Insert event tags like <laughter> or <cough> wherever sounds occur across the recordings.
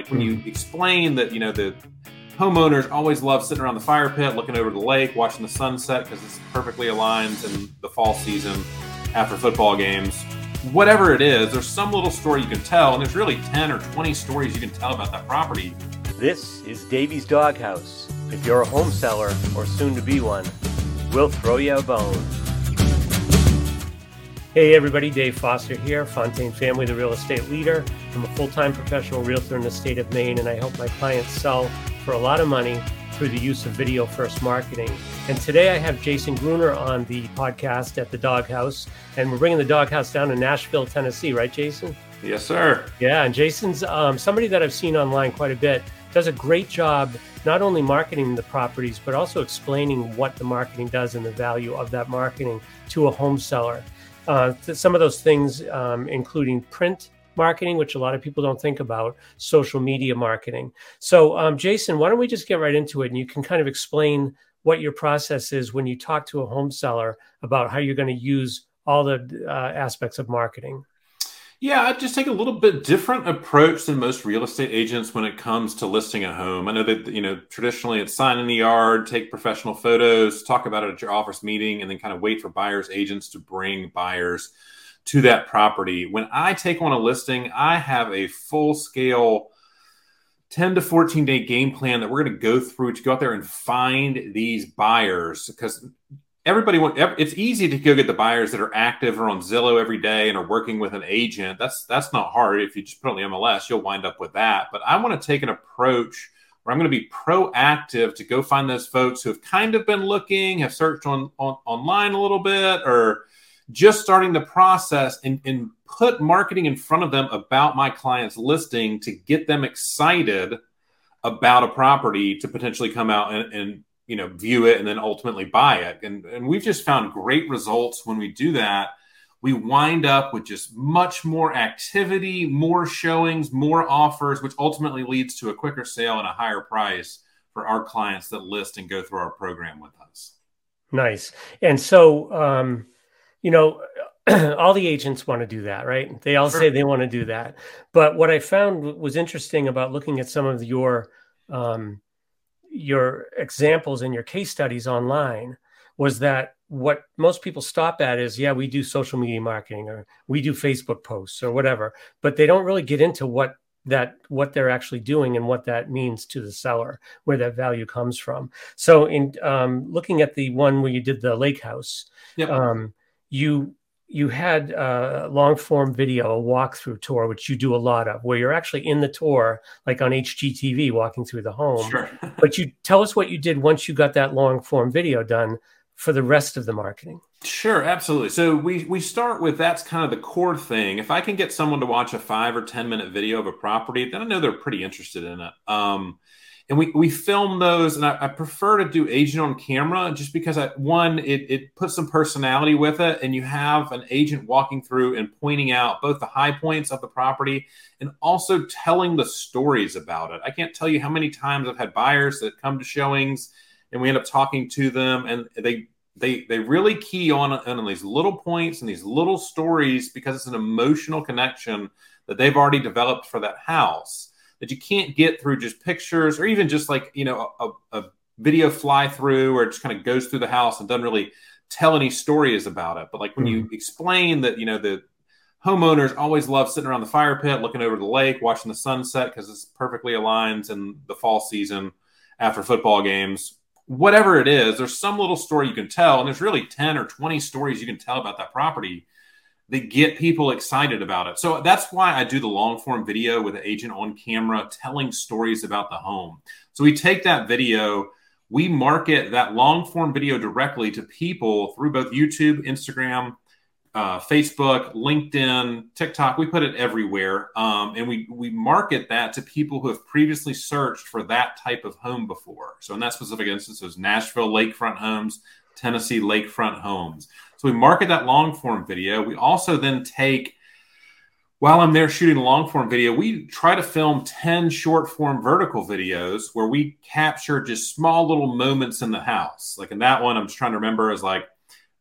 like when you hmm. explain that, you know, the homeowners always love sitting around the fire pit, looking over the lake, watching the sunset because it's perfectly aligned in the fall season after football games. Whatever it is, there's some little story you can tell, and there's really 10 or 20 stories you can tell about that property. This is Davy's Doghouse. If you're a home seller or soon to be one, we'll throw you a bone. Hey everybody, Dave Foster here, Fontaine Family, the real estate leader. I'm a full time professional realtor in the state of Maine, and I help my clients sell for a lot of money through the use of video first marketing. And today I have Jason Gruner on the podcast at the Doghouse, and we're bringing the Doghouse down to Nashville, Tennessee, right, Jason? Yes, sir. Yeah, and Jason's um, somebody that I've seen online quite a bit. Does a great job not only marketing the properties, but also explaining what the marketing does and the value of that marketing to a home seller. Uh, some of those things, um, including print marketing, which a lot of people don't think about, social media marketing. So, um, Jason, why don't we just get right into it and you can kind of explain what your process is when you talk to a home seller about how you're going to use all the uh, aspects of marketing. Yeah, I just take a little bit different approach than most real estate agents when it comes to listing a home. I know that you know traditionally it's sign in the yard, take professional photos, talk about it at your office meeting, and then kind of wait for buyers agents to bring buyers to that property. When I take on a listing, I have a full scale 10 to 14 day game plan that we're going to go through to go out there and find these buyers because everybody want it's easy to go get the buyers that are active or on Zillow every day and are working with an agent. That's that's not hard. If you just put on the MLS, you'll wind up with that. But I want to take an approach where I'm going to be proactive to go find those folks who have kind of been looking, have searched on, on online a little bit, or just starting the process and, and put marketing in front of them about my client's listing to get them excited about a property to potentially come out and, and you know view it and then ultimately buy it. And, and we've just found great results when we do that. We wind up with just much more activity more showings more offers which ultimately leads to a quicker sale and a higher price for our clients that list and go through our program with us. Nice. And so um, you know <clears throat> all the agents want to do that right? They all sure. say they want to do that. But what i found was interesting about looking at some of your um, your examples and your case studies online was that what most people stop at is yeah we do social media marketing or we do facebook posts or whatever but they don't really get into what that what they're actually doing and what that means to the seller where that value comes from so in um, looking at the one where you did the lake house yep. um, you you had a long form video, a walkthrough tour, which you do a lot of, where you're actually in the tour, like on HGTV, walking through the home. Sure. <laughs> but you tell us what you did once you got that long form video done for the rest of the marketing. Sure, absolutely. So we we start with that's kind of the core thing. If I can get someone to watch a five or ten minute video of a property, then I know they're pretty interested in it. Um, and we we film those and I, I, prefer to do agent on camera just because I, one it, it puts some personality with it and you have an agent walking through and pointing out both the high points of the property and also telling the stories about it. I can't tell you how many times i've had buyers that come to showings and we end up talking to them and they they they really key on on these little points and these little stories because it's an emotional connection that they've already developed for that house that you can't get through just pictures or even just like you know a, a video fly through or it just kind of goes through the house and doesn't really tell any stories about it. But like when mm-hmm. you explain that, you know, the homeowners always love sitting around the fire pit, looking over the lake, watching the sunset because it's perfectly aligned in the fall season after football games. Whatever it is, there's some little story you can tell, and there's really 10 or 20 stories you can tell about that property that get people excited about it. So that's why I do the long form video with the agent on camera telling stories about the home. So we take that video, we market that long form video directly to people through both YouTube, Instagram, uh, Facebook, LinkedIn, TikTok. We put it everywhere, um, and we we market that to people who have previously searched for that type of home before. So in that specific instance, it was Nashville lakefront homes, Tennessee lakefront homes. So we market that long form video. We also then take, while I'm there shooting long form video, we try to film 10 short form vertical videos where we capture just small little moments in the house. Like in that one, I'm just trying to remember is like,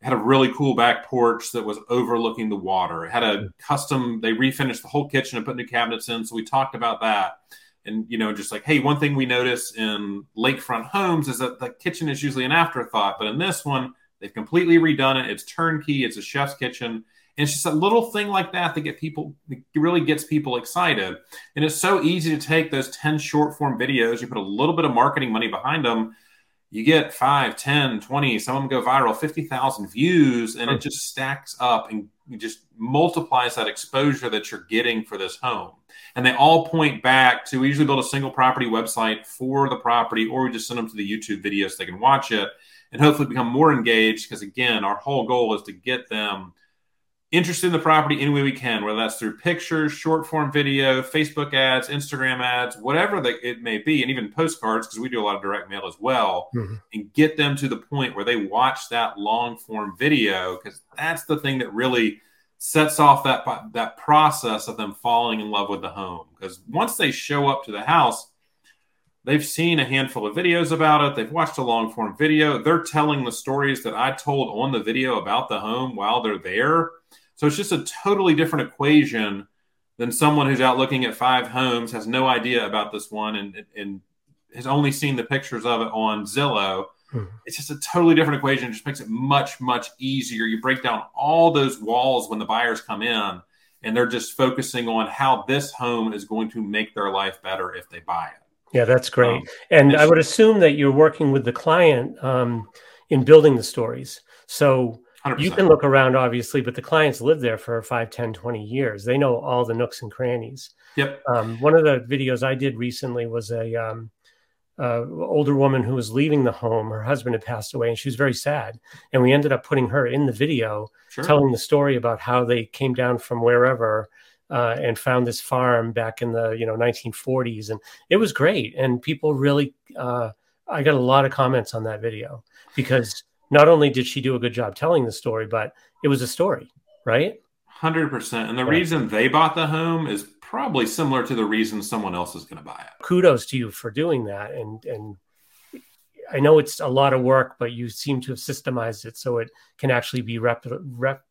had a really cool back porch that was overlooking the water. It had a hmm. custom, they refinished the whole kitchen and put new cabinets in. So we talked about that. And you know just like hey one thing we notice in lakefront homes is that the kitchen is usually an afterthought but in this one they've completely redone it. It's turnkey. It's a chef's kitchen. And it's just a little thing like that that get people that really gets people excited. And it's so easy to take those 10 short form videos you put a little bit of marketing money behind them you get 5 10 20 some of them go viral 50000 views and it just stacks up and just multiplies that exposure that you're getting for this home. And they all point back to we usually build a single property website for the property or we just send them to the youtube videos so they can watch it and hopefully become more engaged because again our whole goal is to get them interested in the property any way we can whether that's through pictures short form video facebook ads instagram ads whatever that it may be and even postcards because we do a lot of direct mail as well mm-hmm. and get them to the point where they watch that long form video because that's the thing that really sets off that that process of them falling in love with the home because once they show up to the house they've seen a handful of videos about it they've watched a long form video they're telling the stories that i told on the video about the home while they're there so it's just a totally different equation than someone who's out looking at five homes has no idea about this one and, and has only seen the pictures of it on zillow Hmm. It's just a totally different equation. It just makes it much, much easier. You break down all those walls when the buyers come in and they're just focusing on how this home is going to make their life better if they buy it. Yeah, that's great. Um, and I would assume that you're working with the client um, in building the stories. So 100%. you can look around, obviously, but the clients live there for 5, 10, 20 years. They know all the nooks and crannies. Yep. Um, one of the videos I did recently was a um, uh, older woman who was leaving the home. Her husband had passed away, and she was very sad. And we ended up putting her in the video, sure. telling the story about how they came down from wherever uh, and found this farm back in the you know 1940s, and it was great. And people really, uh, I got a lot of comments on that video because not only did she do a good job telling the story, but it was a story, right? Hundred percent. And the reason they bought the home is probably similar to the reason someone else is going to buy it. Kudos to you for doing that. And, and I know it's a lot of work, but you seem to have systemized it so it can actually be rep, rep,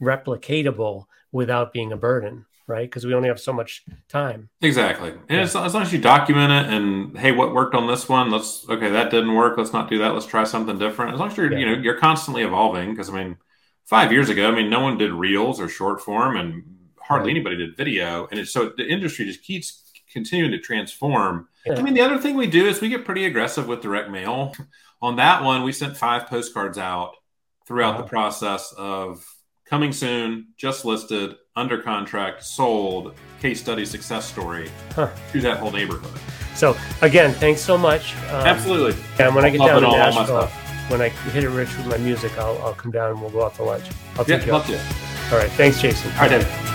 replicatable without being a burden, right? Because we only have so much time. Exactly. And yeah. as, as long as you document it and hey, what worked on this one? Let's okay, that didn't work. Let's not do that. Let's try something different. As long as you're yeah. you know you're constantly evolving. Because I mean, five years ago, I mean, no one did reels or short form, and hardly right. anybody did video, and it's so the industry just keeps continuing to transform. Yeah. I mean, the other thing we do is we get pretty aggressive with direct mail. <laughs> On that one, we sent five postcards out throughout wow. the process of coming soon, just listed, under contract, sold, case study, success story huh. to that whole neighborhood. So again, thanks so much. Um, Absolutely. And when I get down to Nashville, when I hit it rich with my music, I'll, I'll come down and we'll go out to lunch. I'll take yeah, you. Love to. All right. Thanks, Jason. All right, David.